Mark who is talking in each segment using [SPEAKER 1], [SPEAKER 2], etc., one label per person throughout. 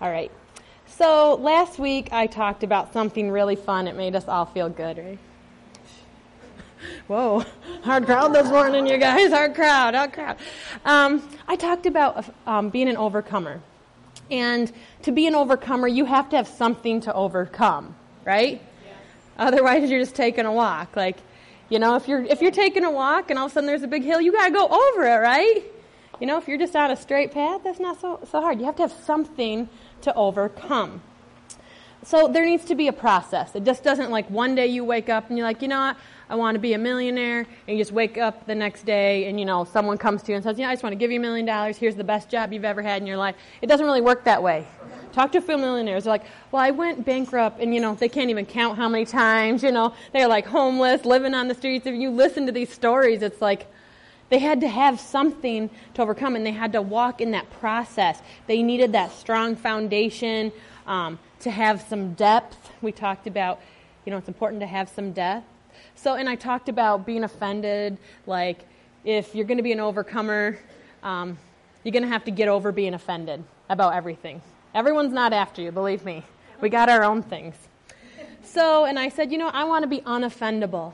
[SPEAKER 1] All right. So last week I talked about something really fun. It made us all feel good, right? Whoa, hard crowd this morning, you guys. Hard crowd, hard crowd. Um, I talked about um, being an overcomer. And to be an overcomer, you have to have something to overcome, right? Yeah. Otherwise, you're just taking a walk. Like, you know, if you're if you're taking a walk and all of a sudden there's a big hill, you got to go over it, right? You know, if you're just on a straight path, that's not so so hard. You have to have something to overcome. So there needs to be a process. It just doesn't like one day you wake up and you're like, you know what, I want to be a millionaire, and you just wake up the next day and you know someone comes to you and says, yeah, I just want to give you a million dollars. Here's the best job you've ever had in your life. It doesn't really work that way. Talk to a few millionaires. They're like, well, I went bankrupt, and you know they can't even count how many times. You know they're like homeless, living on the streets. If you listen to these stories, it's like they had to have something to overcome, and they had to walk in that process. They needed that strong foundation um, to have some depth. We talked about, you know, it's important to have some depth. So, and I talked about being offended. Like, if you're going to be an overcomer, um, you're going to have to get over being offended about everything. Everyone's not after you, believe me. We got our own things. So, and I said, you know, I want to be unoffendable.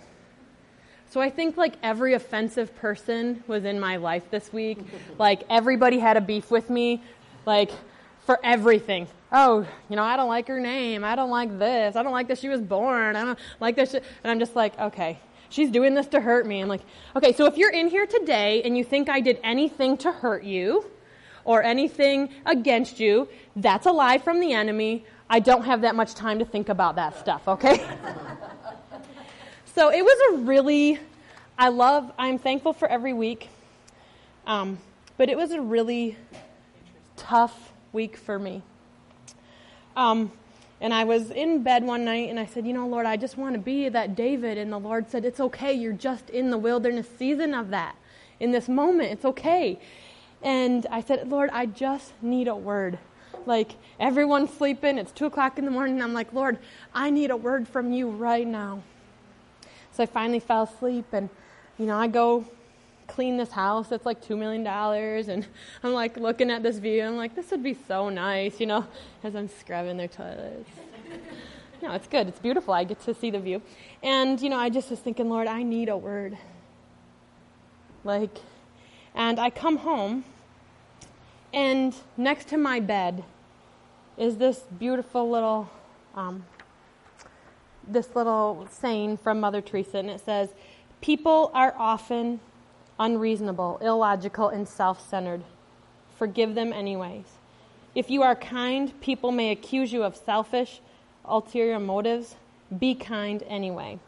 [SPEAKER 1] So I think like every offensive person was in my life this week. like everybody had a beef with me, like for everything. Oh, you know, I don't like her name. I don't like this. I don't like that she was born. I don't like this. And I'm just like, okay, she's doing this to hurt me. I'm like, okay, so if you're in here today and you think I did anything to hurt you or anything against you, that's a lie from the enemy. I don't have that much time to think about that stuff, okay? So it was a really, I love, I'm thankful for every week. Um, but it was a really tough week for me. Um, and I was in bed one night and I said, You know, Lord, I just want to be that David. And the Lord said, It's okay. You're just in the wilderness season of that. In this moment, it's okay. And I said, Lord, I just need a word. Like, everyone's sleeping. It's 2 o'clock in the morning. I'm like, Lord, I need a word from you right now. So I finally fell asleep, and you know, I go clean this house. It's like $2 million. And I'm like looking at this view. I'm like, this would be so nice, you know, as I'm scrubbing their toilets. no, it's good. It's beautiful. I get to see the view. And, you know, I just was thinking, Lord, I need a word. Like, and I come home, and next to my bed is this beautiful little um, this little saying from Mother Teresa, and it says, People are often unreasonable, illogical, and self centered. Forgive them anyways. If you are kind, people may accuse you of selfish, ulterior motives. Be kind anyway.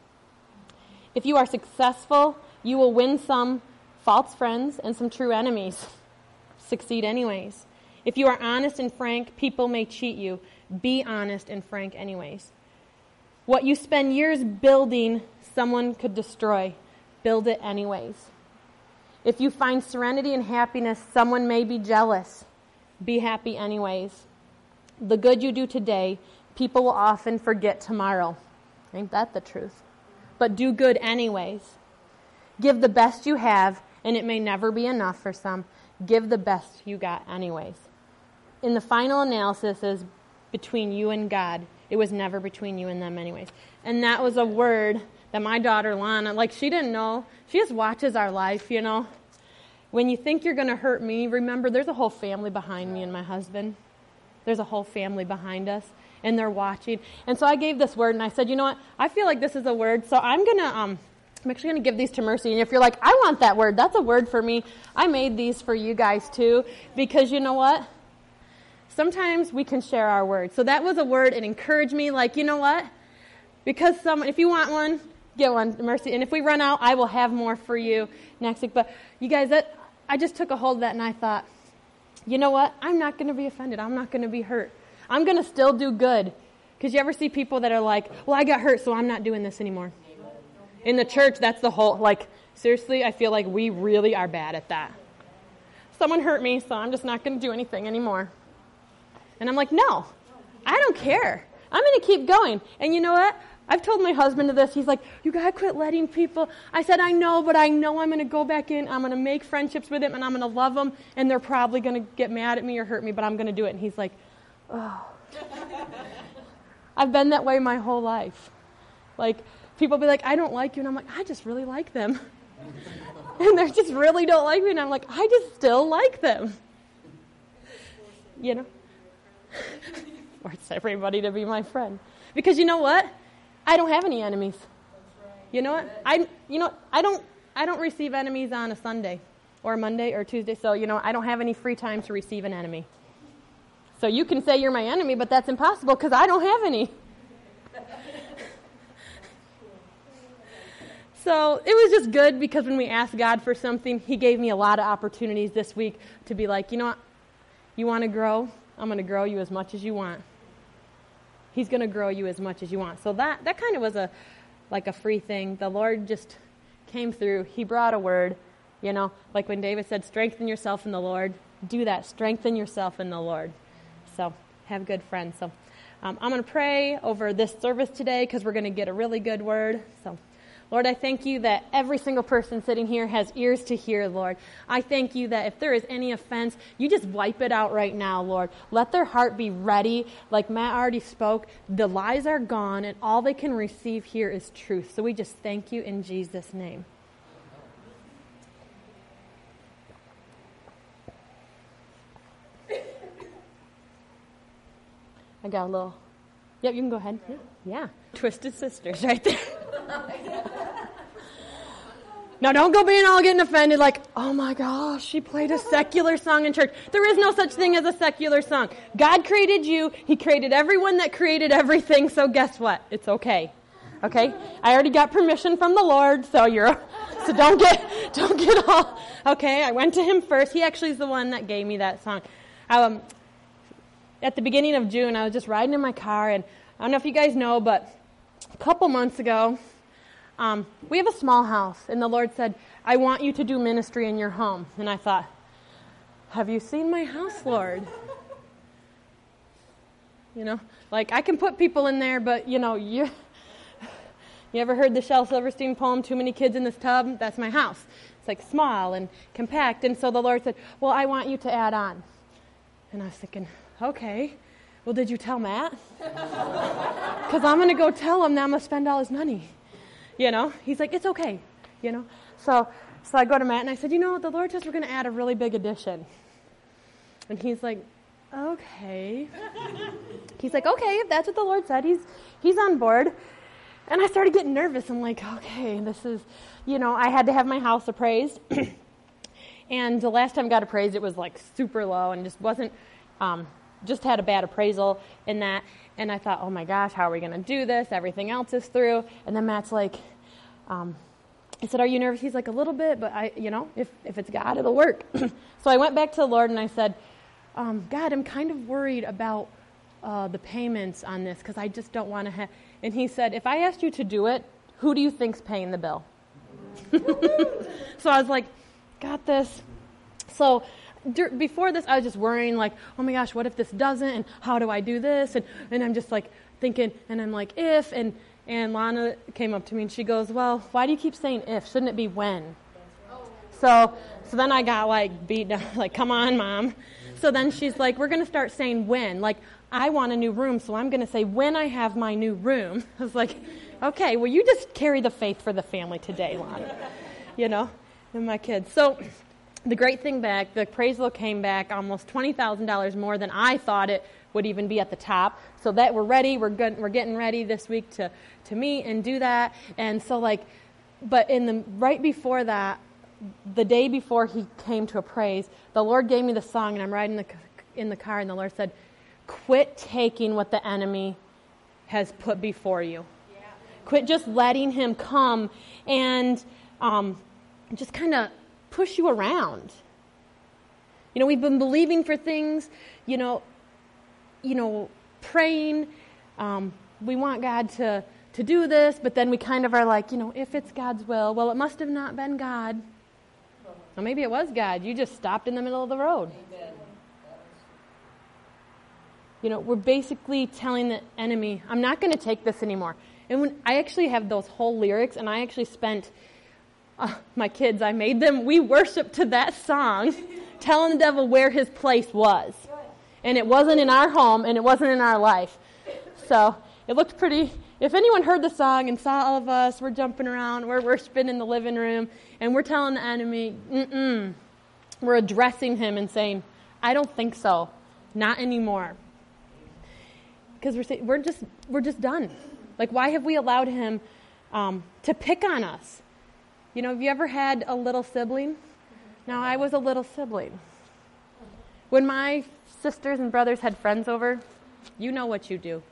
[SPEAKER 1] If you are successful, you will win some false friends and some true enemies. Succeed anyways. If you are honest and frank, people may cheat you. Be honest and frank anyways. What you spend years building, someone could destroy. Build it anyways. If you find serenity and happiness, someone may be jealous. Be happy anyways. The good you do today, people will often forget tomorrow. Ain't that the truth? But do good anyways. Give the best you have, and it may never be enough for some. Give the best you got anyways. In the final analysis is between you and God. It was never between you and them, anyways. And that was a word that my daughter Lana, like, she didn't know. She just watches our life, you know. When you think you're going to hurt me, remember there's a whole family behind me and my husband. There's a whole family behind us, and they're watching. And so I gave this word, and I said, you know what? I feel like this is a word, so I'm going to. Um, I'm actually going to give these to Mercy. And if you're like, I want that word, that's a word for me. I made these for you guys too. Because you know what? Sometimes we can share our words. So that was a word. and encouraged me, like, you know what? Because someone, if you want one, get one, mercy. And if we run out, I will have more for you next week. But you guys, that I just took a hold of that and I thought, you know what? I'm not going to be offended. I'm not going to be hurt. I'm going to still do good. Because you ever see people that are like, well, I got hurt, so I'm not doing this anymore. In the church, that's the whole, like, seriously, I feel like we really are bad at that. Someone hurt me, so I'm just not going to do anything anymore. And I'm like, no, I don't care. I'm going to keep going. And you know what? I've told my husband this. He's like, you got to quit letting people. I said, I know, but I know I'm going to go back in. I'm going to make friendships with them and I'm going to love them. And they're probably going to get mad at me or hurt me, but I'm going to do it. And he's like, Oh. I've been that way my whole life. Like, people be like, I don't like you. And I'm like, I just really like them. and they just really don't like me. And I'm like, I just still like them. You know? Force everybody to be my friend. Because you know what? I don't have any enemies. You know what? I you know I don't I don't receive enemies on a Sunday or Monday or Tuesday. So you know I don't have any free time to receive an enemy. So you can say you're my enemy, but that's impossible because I don't have any. So it was just good because when we asked God for something, He gave me a lot of opportunities this week to be like, you know what? You want to grow? I'm going to grow you as much as you want. He's going to grow you as much as you want. So that, that kind of was a like a free thing. The Lord just came through. He brought a word, you know, like when David said, strengthen yourself in the Lord. Do that. Strengthen yourself in the Lord. So have good friends. So um, I'm going to pray over this service today because we're going to get a really good word. So. Lord, I thank you that every single person sitting here has ears to hear, Lord. I thank you that if there is any offense, you just wipe it out right now, Lord. Let their heart be ready. Like Matt already spoke, the lies are gone, and all they can receive here is truth. So we just thank you in Jesus' name. I got a little. Yep, you can go ahead. Yeah. yeah. Twisted Sisters right there. now, don't go being all getting offended like, oh my gosh, she played a secular song in church. There is no such thing as a secular song. God created you, He created everyone that created everything, so guess what? It's okay. Okay? I already got permission from the Lord, so you're so don't get don't get all okay. I went to him first. He actually is the one that gave me that song. Um, at the beginning of June, I was just riding in my car, and I don't know if you guys know, but a couple months ago, um, we have a small house, and the Lord said, I want you to do ministry in your home. And I thought, Have you seen my house, Lord? You know, like I can put people in there, but you know, you you ever heard the Shel Silverstein poem, Too Many Kids in This Tub? That's my house. It's like small and compact. And so the Lord said, Well, I want you to add on. And I was thinking, Okay. Well, did you tell Matt? Because I'm going to go tell him that I'm going to spend all his money. You know? He's like, it's okay. You know? So, so I go to Matt and I said, you know, the Lord says we're going to add a really big addition. And he's like, okay. he's like, okay, if that's what the Lord said, he's, he's on board. And I started getting nervous. I'm like, okay, this is, you know, I had to have my house appraised. and the last time I got appraised, it was like super low and just wasn't um, just had a bad appraisal in that. And I thought, oh my gosh, how are we going to do this? Everything else is through. And then Matt's like, um, I said, are you nervous? He's like, a little bit, but I, you know, if, if it's God, it'll work. so I went back to the Lord and I said, um, God, I'm kind of worried about uh, the payments on this because I just don't want to have. And he said, if I asked you to do it, who do you think's paying the bill? so I was like, got this. So before this, I was just worrying, like, oh my gosh, what if this doesn't? And how do I do this? And, and I'm just like thinking, and I'm like, if. And, and Lana came up to me and she goes, well, why do you keep saying if? Shouldn't it be when? So, so then I got like beat down, like, come on, mom. So then she's like, we're going to start saying when. Like, I want a new room, so I'm going to say when I have my new room. I was like, okay, well, you just carry the faith for the family today, Lana. You know, and my kids. So, the great thing back, the appraisal came back almost $20,000 more than I thought it would even be at the top. So that we're ready, we're good, we're getting ready this week to, to meet and do that. And so like, but in the, right before that, the day before he came to appraise, the Lord gave me the song and I'm riding the, in the car and the Lord said, quit taking what the enemy has put before you. Yeah. Quit just letting him come and um, just kind of push you around. You know, we've been believing for things, you know, you know, praying. Um, we want God to, to do this, but then we kind of are like, you know, if it's God's will, well, it must have not been God. Or maybe it was God. You just stopped in the middle of the road. You know, we're basically telling the enemy, I'm not going to take this anymore. And when I actually have those whole lyrics, and I actually spent uh, my kids, I made them, we worshiped to that song, telling the devil where his place was. and it wasn't in our home, and it wasn't in our life. So it looked pretty. If anyone heard the song and saw all of us, we're jumping around, we're worshiping in the living room, and we're telling the enemy, mm-mm. We're addressing him and saying, I don't think so. Not anymore. Because we're, we're, just, we're just done. Like, why have we allowed him um, to pick on us? You know, have you ever had a little sibling? Now, I was a little sibling. When my sisters and brothers had friends over, you know what you do.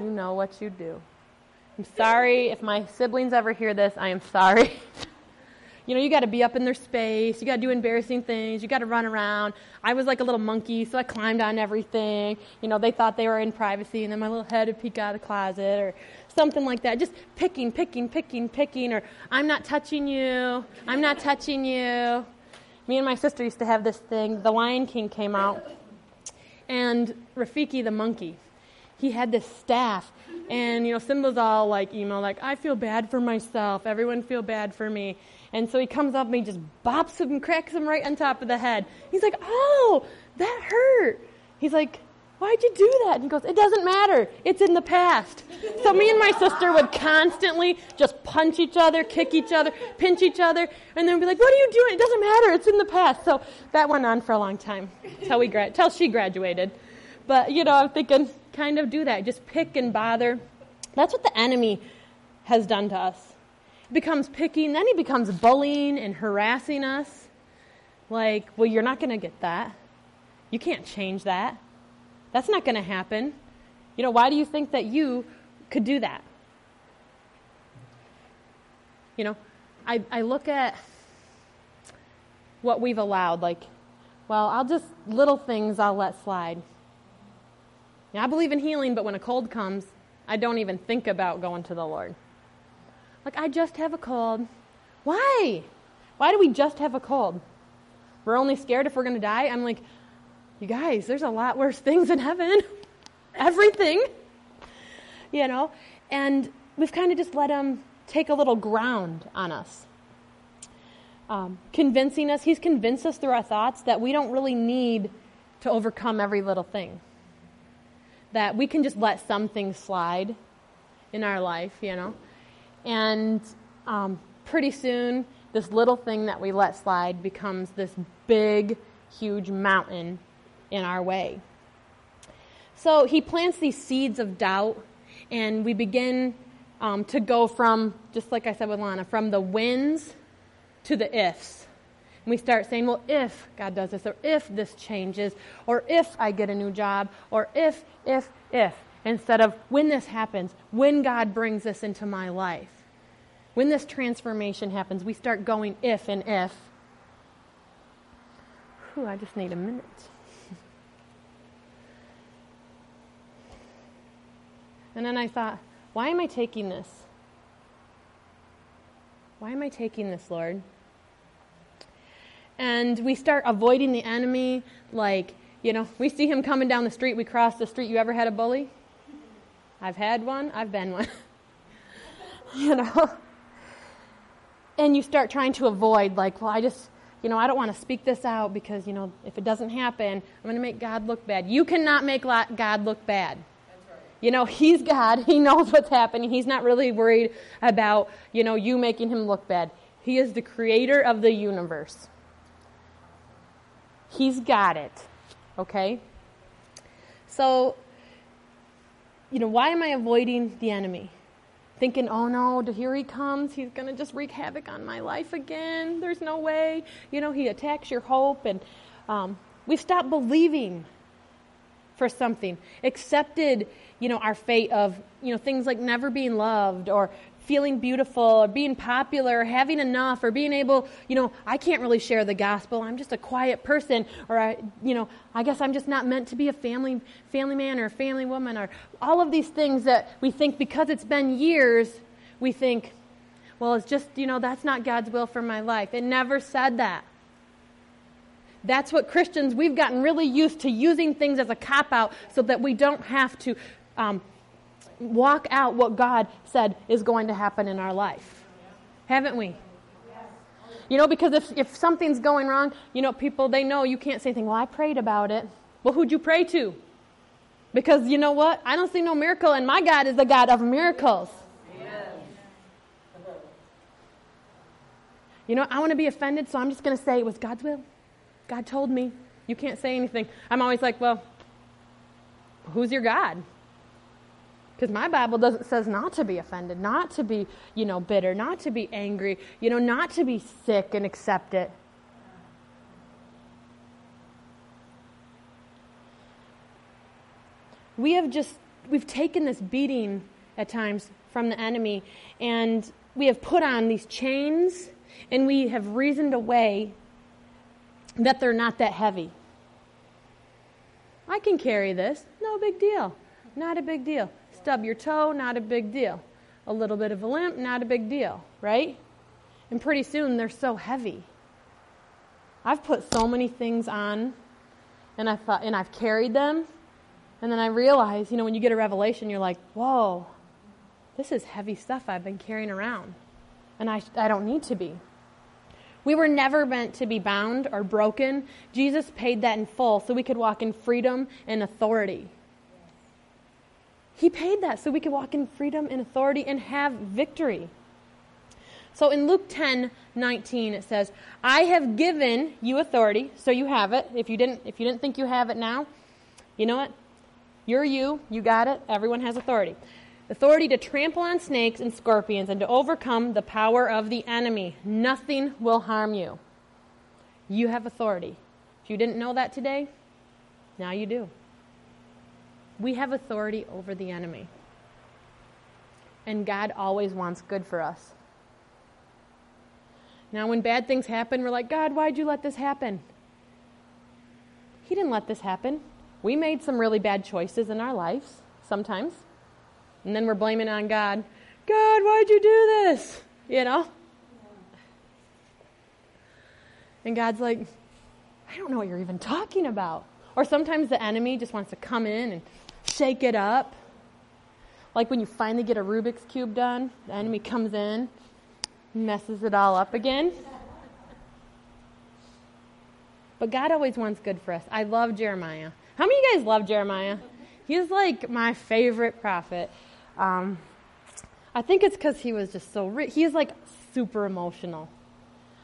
[SPEAKER 1] You know what you do. I'm sorry if my siblings ever hear this. I am sorry. you know, you got to be up in their space. You got to do embarrassing things. You got to run around. I was like a little monkey, so I climbed on everything. You know, they thought they were in privacy, and then my little head would peek out of the closet or something like that. Just picking, picking, picking, picking, or I'm not touching you. I'm not touching you. Me and my sister used to have this thing. The Lion King came out, and Rafiki the monkey, he had this staff. And, you know, Simba's all like emo, like, I feel bad for myself. Everyone feel bad for me. And so he comes up and he just bops him cracks him right on top of the head. He's like, oh, that hurt. He's like, Why'd you do that? And he goes, It doesn't matter. It's in the past. So me and my sister would constantly just punch each other, kick each other, pinch each other, and then be like, What are you doing? It doesn't matter. It's in the past. So that went on for a long time till, we gra- till she graduated. But, you know, I'm thinking, kind of do that. Just pick and bother. That's what the enemy has done to us. He becomes picky, and then he becomes bullying and harassing us. Like, well, you're not going to get that. You can't change that. That's not going to happen. You know, why do you think that you could do that? You know, I, I look at what we've allowed, like, well, I'll just, little things I'll let slide. Yeah, I believe in healing, but when a cold comes, I don't even think about going to the Lord. Like, I just have a cold. Why? Why do we just have a cold? We're only scared if we're going to die? I'm like, you guys, there's a lot worse things in heaven. Everything. You know? And we've kind of just let him take a little ground on us. Um, convincing us, he's convinced us through our thoughts that we don't really need to overcome every little thing. That we can just let some things slide in our life, you know? And um, pretty soon, this little thing that we let slide becomes this big, huge mountain in our way. So he plants these seeds of doubt, and we begin um, to go from, just like I said with Lana, from the wins to the ifs. And we start saying, well, if God does this, or if this changes, or if I get a new job, or if, if, if, instead of when this happens, when God brings this into my life. When this transformation happens, we start going if and if. Whew, I just need a minute. And then I thought, why am I taking this? Why am I taking this, Lord? And we start avoiding the enemy, like, you know, we see him coming down the street, we cross the street. You ever had a bully? I've had one, I've been one. you know? And you start trying to avoid, like, well, I just, you know, I don't want to speak this out because, you know, if it doesn't happen, I'm going to make God look bad. You cannot make God look bad. You know, he's God. He knows what's happening. He's not really worried about, you know, you making him look bad. He is the creator of the universe. He's got it. Okay? So, you know, why am I avoiding the enemy? Thinking, oh no, here he comes. He's going to just wreak havoc on my life again. There's no way. You know, he attacks your hope. And um, we've stopped believing for something, accepted you know, our fate of, you know, things like never being loved or feeling beautiful or being popular or having enough or being able, you know, I can't really share the gospel. I'm just a quiet person or I, you know, I guess I'm just not meant to be a family family man or a family woman or all of these things that we think because it's been years, we think, well, it's just, you know, that's not God's will for my life. It never said that. That's what Christians, we've gotten really used to using things as a cop out so that we don't have to um, walk out what God said is going to happen in our life. Haven't we? You know, because if, if something's going wrong, you know, people, they know you can't say anything. Well, I prayed about it. Well, who'd you pray to? Because you know what? I don't see no miracle, and my God is the God of miracles. You know, I want to be offended, so I'm just going to say it was God's will. God told me. You can't say anything. I'm always like, well, who's your God? Because my Bible doesn't says not to be offended, not to be, you know, bitter, not to be angry, you know, not to be sick and accept it. We have just we've taken this beating at times from the enemy and we have put on these chains and we have reasoned away that they're not that heavy. I can carry this, no big deal. Not a big deal. Stub your toe, not a big deal. A little bit of a limp, not a big deal, right? And pretty soon they're so heavy. I've put so many things on and I thought and I've carried them and then I realize, you know, when you get a revelation, you're like, whoa, this is heavy stuff I've been carrying around. And I, I don't need to be. We were never meant to be bound or broken. Jesus paid that in full so we could walk in freedom and authority. He paid that so we could walk in freedom and authority and have victory. So in Luke 10 19, it says, I have given you authority, so you have it. If you didn't, if you didn't think you have it now, you know what? You're you, you got it. Everyone has authority authority to trample on snakes and scorpions and to overcome the power of the enemy. Nothing will harm you. You have authority. If you didn't know that today, now you do. We have authority over the enemy. And God always wants good for us. Now, when bad things happen, we're like, God, why'd you let this happen? He didn't let this happen. We made some really bad choices in our lives sometimes. And then we're blaming on God. God, why'd you do this? You know? And God's like, I don't know what you're even talking about. Or sometimes the enemy just wants to come in and shake it up. Like when you finally get a Rubik's Cube done, the enemy comes in, messes it all up again. But God always wants good for us. I love Jeremiah. How many of you guys love Jeremiah? He's like my favorite prophet. Um, I think it's because he was just so rich. He's like super emotional.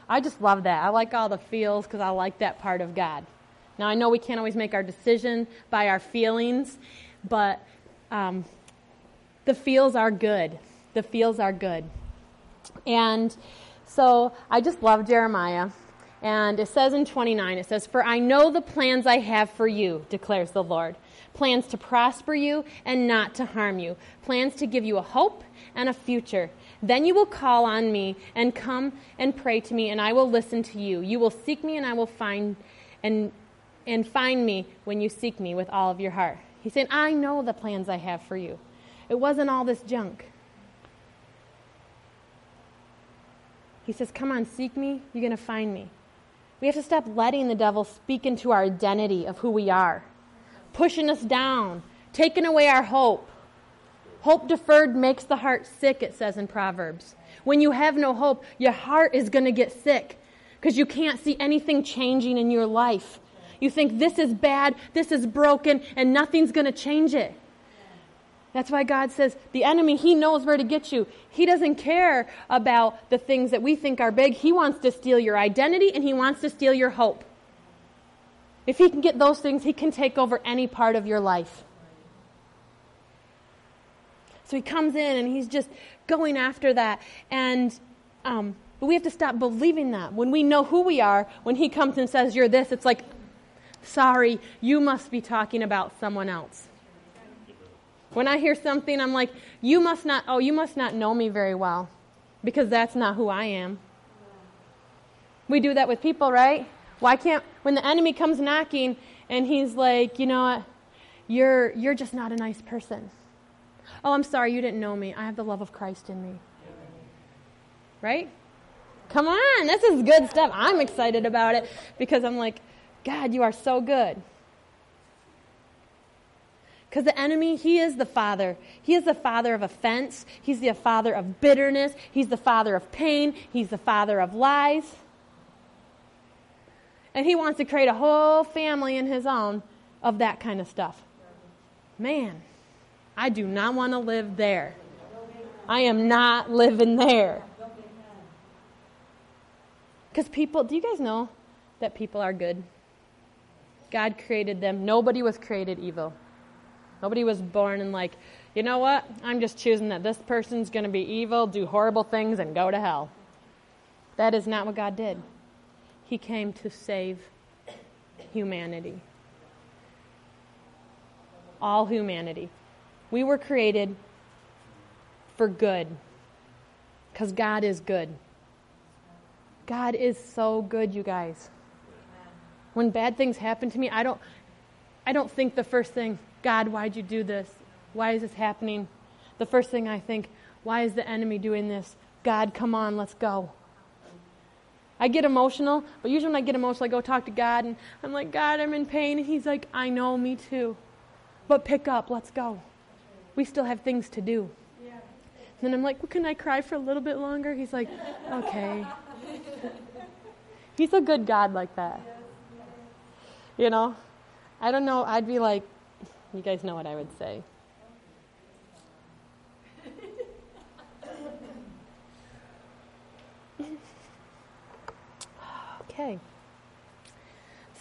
[SPEAKER 1] I just love that. I like all the feels because I like that part of God. Now, I know we can't always make our decision by our feelings, but um, the feels are good. The feels are good. And so I just love Jeremiah. And it says in 29, it says, For I know the plans I have for you, declares the Lord plans to prosper you and not to harm you, plans to give you a hope and a future. Then you will call on me and come and pray to me, and I will listen to you. You will seek me, and I will find and and find me when you seek me with all of your heart. He's saying, I know the plans I have for you. It wasn't all this junk. He says, Come on, seek me, you're going to find me. We have to stop letting the devil speak into our identity of who we are pushing us down, taking away our hope. Hope deferred makes the heart sick, it says in Proverbs. When you have no hope, your heart is going to get sick because you can't see anything changing in your life. You think this is bad, this is broken, and nothing's going to change it. That's why God says the enemy, he knows where to get you. He doesn't care about the things that we think are big. He wants to steal your identity and he wants to steal your hope. If he can get those things, he can take over any part of your life. So he comes in and he's just going after that. And um, but we have to stop believing that. When we know who we are, when he comes and says, You're this, it's like, sorry, you must be talking about someone else. When I hear something, I'm like, You must not, oh, you must not know me very well because that's not who I am. We do that with people, right? Why can't, when the enemy comes knocking and he's like, you know what, you're, you're just not a nice person. Oh, I'm sorry, you didn't know me. I have the love of Christ in me. Right? Come on, this is good stuff. I'm excited about it because I'm like, God, you are so good. Because the enemy, he is the father. He is the father of offense. He's the father of bitterness. He's the father of pain. He's the father of lies and he wants to create a whole family in his own of that kind of stuff. Man, I do not want to live there. I am not living there. Because people, do you guys know that people are good? God created them. Nobody was created evil. Nobody was born and like, you know what? I'm just choosing that this person's going to be evil, do horrible things, and go to hell. That is not what God did. He came to save humanity. All humanity. We were created for good because God is good. God is so good, you guys. When bad things happen to me, I don't I don't think the first thing, God, why'd you do this? Why is this happening? The first thing I think, why is the enemy doing this? God, come on, let's go. I get emotional, but usually when I get emotional, I go talk to God and I'm like, God, I'm in pain. And He's like, I know, me too. But pick up, let's go. We still have things to do. Yeah. Then I'm like, well, can I cry for a little bit longer? He's like, okay. He's a good God like that. You know? I don't know. I'd be like, you guys know what I would say. okay.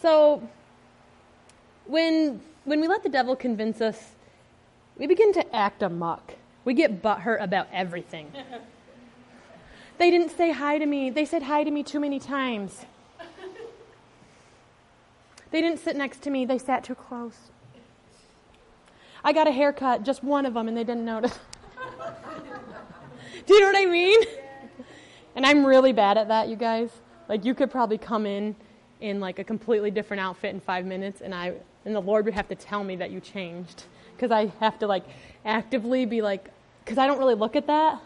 [SPEAKER 1] So, when, when we let the devil convince us, we begin to act amuck. We get butthurt about everything. they didn't say hi to me. They said hi to me too many times. They didn't sit next to me, they sat too close. I got a haircut, just one of them, and they didn't notice. Do you know what I mean? And I'm really bad at that, you guys. Like, you could probably come in in like a completely different outfit in five minutes, and I and the Lord would have to tell me that you changed because I have to like actively be like, because I don't really look at that.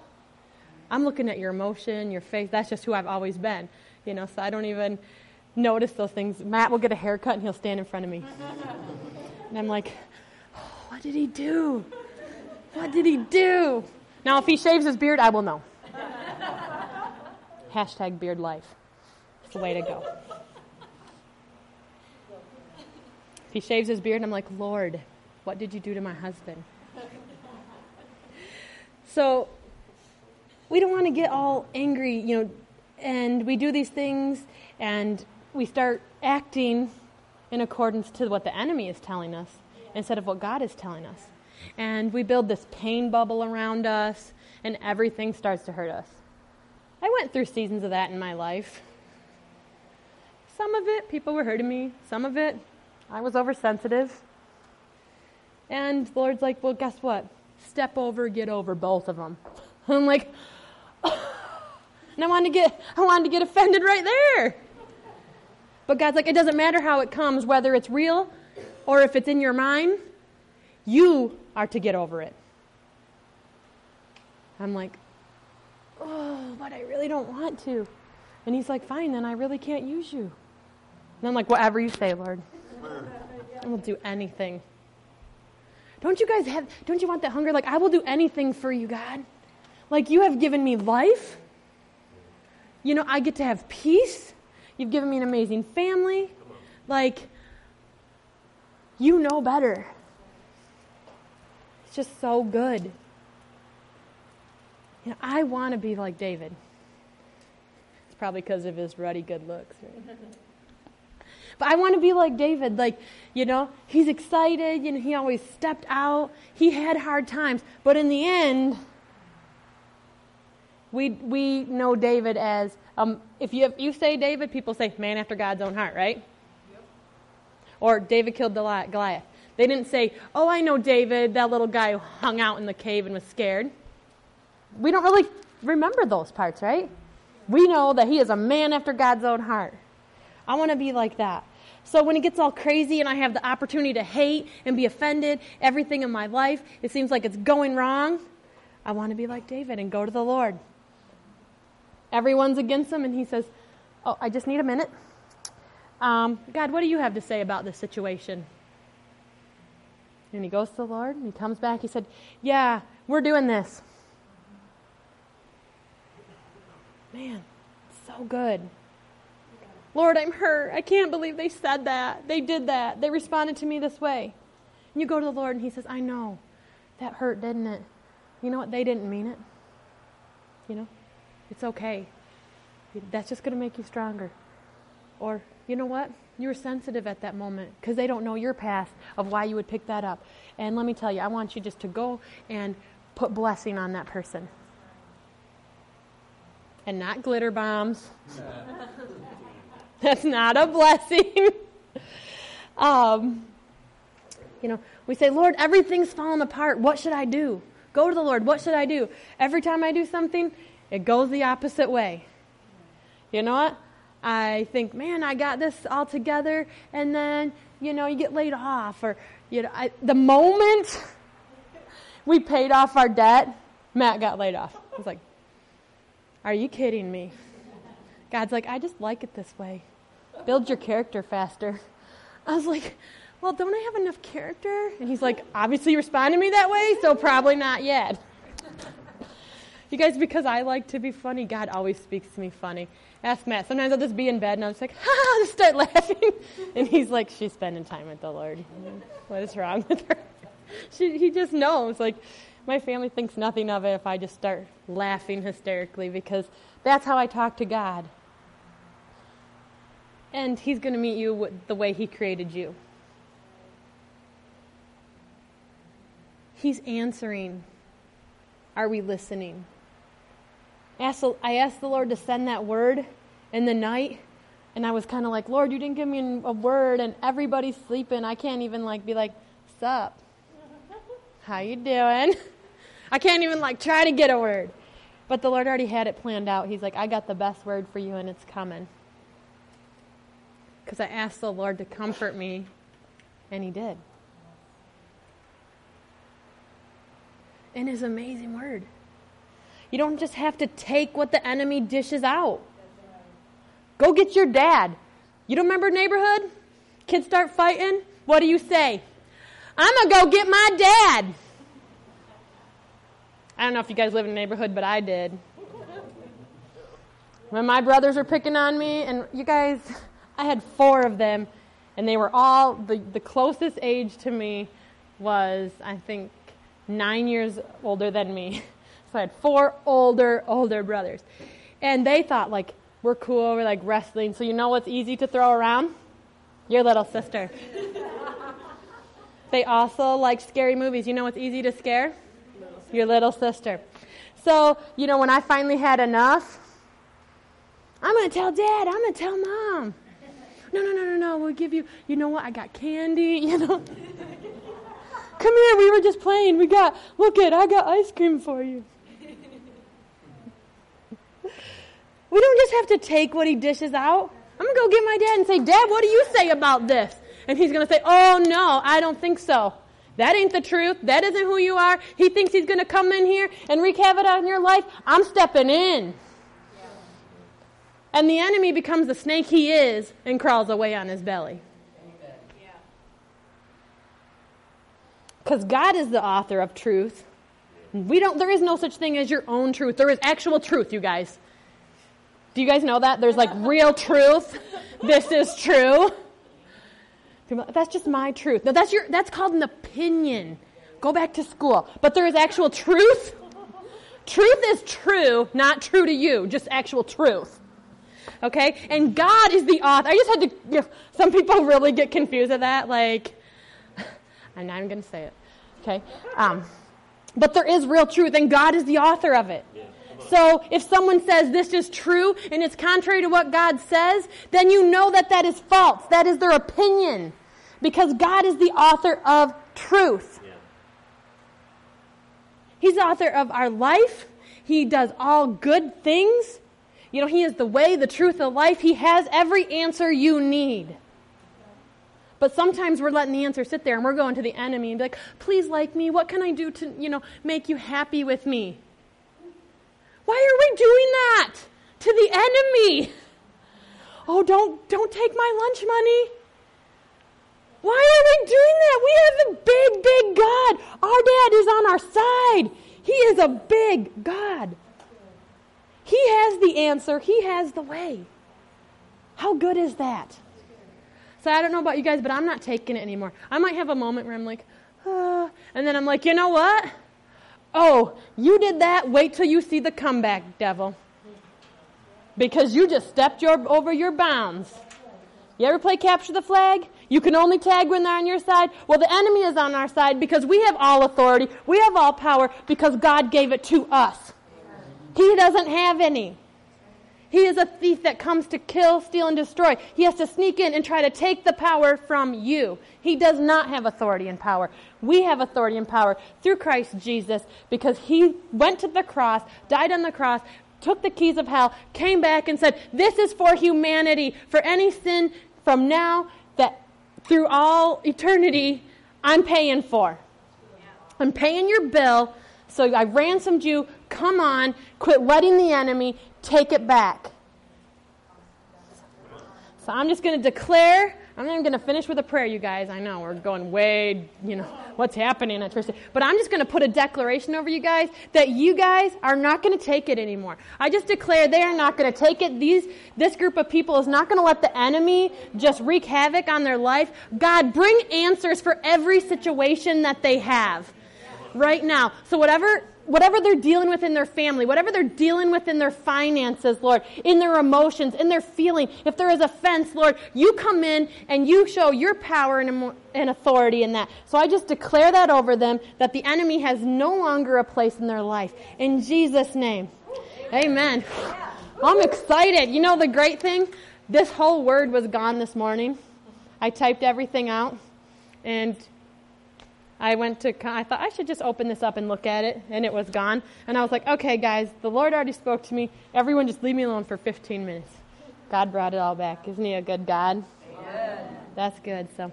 [SPEAKER 1] I'm looking at your emotion, your face. That's just who I've always been, you know. So I don't even notice those things. Matt will get a haircut and he'll stand in front of me. and I'm like, what did he do? What did he do? Now, if he shaves his beard, I will know. Hashtag beard life. It's the way to go. If he shaves his beard, I'm like, Lord, what did you do to my husband? So, we don't want to get all angry, you know, and we do these things and we start acting in accordance to what the enemy is telling us instead of what God is telling us. And we build this pain bubble around us, and everything starts to hurt us. I went through seasons of that in my life. Some of it, people were hurting me. Some of it, I was oversensitive. And the Lord's like, well, guess what? Step over, get over both of them. I'm like, oh. and I wanted to get, I wanted to get offended right there. But God's like, it doesn't matter how it comes, whether it's real or if it's in your mind, you are to get over it. I'm like, oh, but I really don't want to. And he's like, fine, then I really can't use you. And I'm like, whatever you say, Lord. I will do anything. Don't you guys have, don't you want that hunger? Like, I will do anything for you, God. Like, you have given me life. You know, I get to have peace. You've given me an amazing family. Like, you know better. It's just so good. You know, I want to be like David. It's probably because of his ruddy good looks. Right? but I want to be like David. Like, you know, he's excited. You know, he always stepped out. He had hard times. But in the end, we, we know David as um, if, you, if you say David, people say man after God's own heart, right? Or David killed Goliath. They didn't say, oh, I know David, that little guy who hung out in the cave and was scared. We don't really remember those parts, right? We know that he is a man after God's own heart. I want to be like that. So when it gets all crazy and I have the opportunity to hate and be offended, everything in my life, it seems like it's going wrong, I want to be like David and go to the Lord. Everyone's against him, and he says, Oh, I just need a minute. Um, God, what do you have to say about this situation? And he goes to the Lord, and he comes back. He said, Yeah, we're doing this. Man, so good. Lord, I'm hurt. I can't believe they said that. They did that. They responded to me this way. And you go to the Lord and He says, I know. That hurt, didn't it? You know what? They didn't mean it. You know? It's okay. That's just going to make you stronger. Or, you know what? You were sensitive at that moment because they don't know your past of why you would pick that up. And let me tell you, I want you just to go and put blessing on that person. And not glitter bombs. That's not a blessing. um, you know, we say, Lord, everything's falling apart. What should I do? Go to the Lord. What should I do? Every time I do something, it goes the opposite way. You know what? I think, man, I got this all together, and then, you know, you get laid off. Or, you know, I, the moment we paid off our debt, Matt got laid off. I was like, are you kidding me? God's like, I just like it this way. Build your character faster. I was like, well, don't I have enough character? And he's like, obviously you responded to me that way, so probably not yet. You guys, because I like to be funny, God always speaks to me funny. Ask Matt. Sometimes I'll just be in bed and I'm just like, ha, I'll just start laughing. And he's like, she's spending time with the Lord. What is wrong with her? She, he just knows. Like, my family thinks nothing of it if I just start laughing hysterically because that's how I talk to God. And He's going to meet you the way He created you. He's answering. Are we listening? I asked the Lord to send that word in the night, and I was kind of like, Lord, you didn't give me a word, and everybody's sleeping. I can't even like be like, "Sup? How you doing?" I can't even like try to get a word. But the Lord already had it planned out. He's like, I got the best word for you, and it's coming. Because I asked the Lord to comfort me, and He did. In His amazing word. You don't just have to take what the enemy dishes out. Go get your dad. You don't remember neighborhood? Kids start fighting. What do you say? I'm going to go get my dad. I don't know if you guys live in a neighborhood, but I did. When my brothers were picking on me, and you guys, I had four of them, and they were all, the, the closest age to me was, I think, nine years older than me. So I had four older, older brothers. And they thought, like, we're cool, we're like wrestling. So you know what's easy to throw around? Your little sister. they also like scary movies. You know what's easy to scare? your little sister. So, you know, when I finally had enough, I'm going to tell dad, I'm going to tell mom. No, no, no, no, no, we'll give you, you know what, I got candy, you know. Come here, we were just playing. We got, look it, I got ice cream for you. We don't just have to take what he dishes out. I'm going to go get my dad and say, Dad, what do you say about this? And he's going to say, Oh, no, I don't think so. That ain't the truth. That isn't who you are. He thinks he's going to come in here and wreak havoc on your life. I'm stepping in. And the enemy becomes the snake he is and crawls away on his belly. Because God is the author of truth. We don't, there is no such thing as your own truth. There is actual truth, you guys. Do you guys know that? There's like real truth. This is true. That's just my truth. No, that's your that's called an opinion. Go back to school. But there is actual truth. truth is true, not true to you, just actual truth. Okay? And God is the author. I just had to you know, some people really get confused at that like I'm not even to say it. Okay? Um, but there is real truth and God is the author of it. So if someone says this is true and it's contrary to what God says, then you know that that is false. That is their opinion. Because God is the author of truth. He's the author of our life. He does all good things. You know, He is the way, the truth, the life. He has every answer you need. But sometimes we're letting the answer sit there and we're going to the enemy and be like, please like me. What can I do to, you know, make you happy with me? Why are we doing that to the enemy? Oh, don't don't take my lunch money. Why are we doing that? We have a big, big God. Our dad is on our side. He is a big God. He has the answer, He has the way. How good is that? So I don't know about you guys, but I'm not taking it anymore. I might have a moment where I'm like, ah, and then I'm like, you know what? Oh, you did that. Wait till you see the comeback, devil. Because you just stepped your, over your bounds. You ever play capture the flag? You can only tag when they're on your side. Well, the enemy is on our side because we have all authority. We have all power because God gave it to us. He doesn't have any. He is a thief that comes to kill, steal, and destroy. He has to sneak in and try to take the power from you. He does not have authority and power. We have authority and power through Christ Jesus because he went to the cross, died on the cross, took the keys of hell, came back and said, This is for humanity, for any sin from now that through all eternity I'm paying for. I'm paying your bill. So I ransomed you. Come on, quit letting the enemy take it back. So I'm just going to declare. I'm going to finish with a prayer, you guys. I know we're going way, you know, what's happening at church. But I'm just going to put a declaration over you guys that you guys are not going to take it anymore. I just declare they are not going to take it. These, this group of people is not going to let the enemy just wreak havoc on their life. God, bring answers for every situation that they have right now. So whatever whatever they're dealing with in their family, whatever they're dealing with in their finances, Lord, in their emotions, in their feeling, if there is offense, Lord, you come in and you show your power and, and authority in that. So I just declare that over them that the enemy has no longer a place in their life. In Jesus' name. Amen. I'm excited. You know the great thing? This whole word was gone this morning. I typed everything out and I went to, I thought I should just open this up and look at it, and it was gone. And I was like, okay, guys, the Lord already spoke to me. Everyone just leave me alone for 15 minutes. God brought it all back. Isn't He a good God? Amen. That's good. So.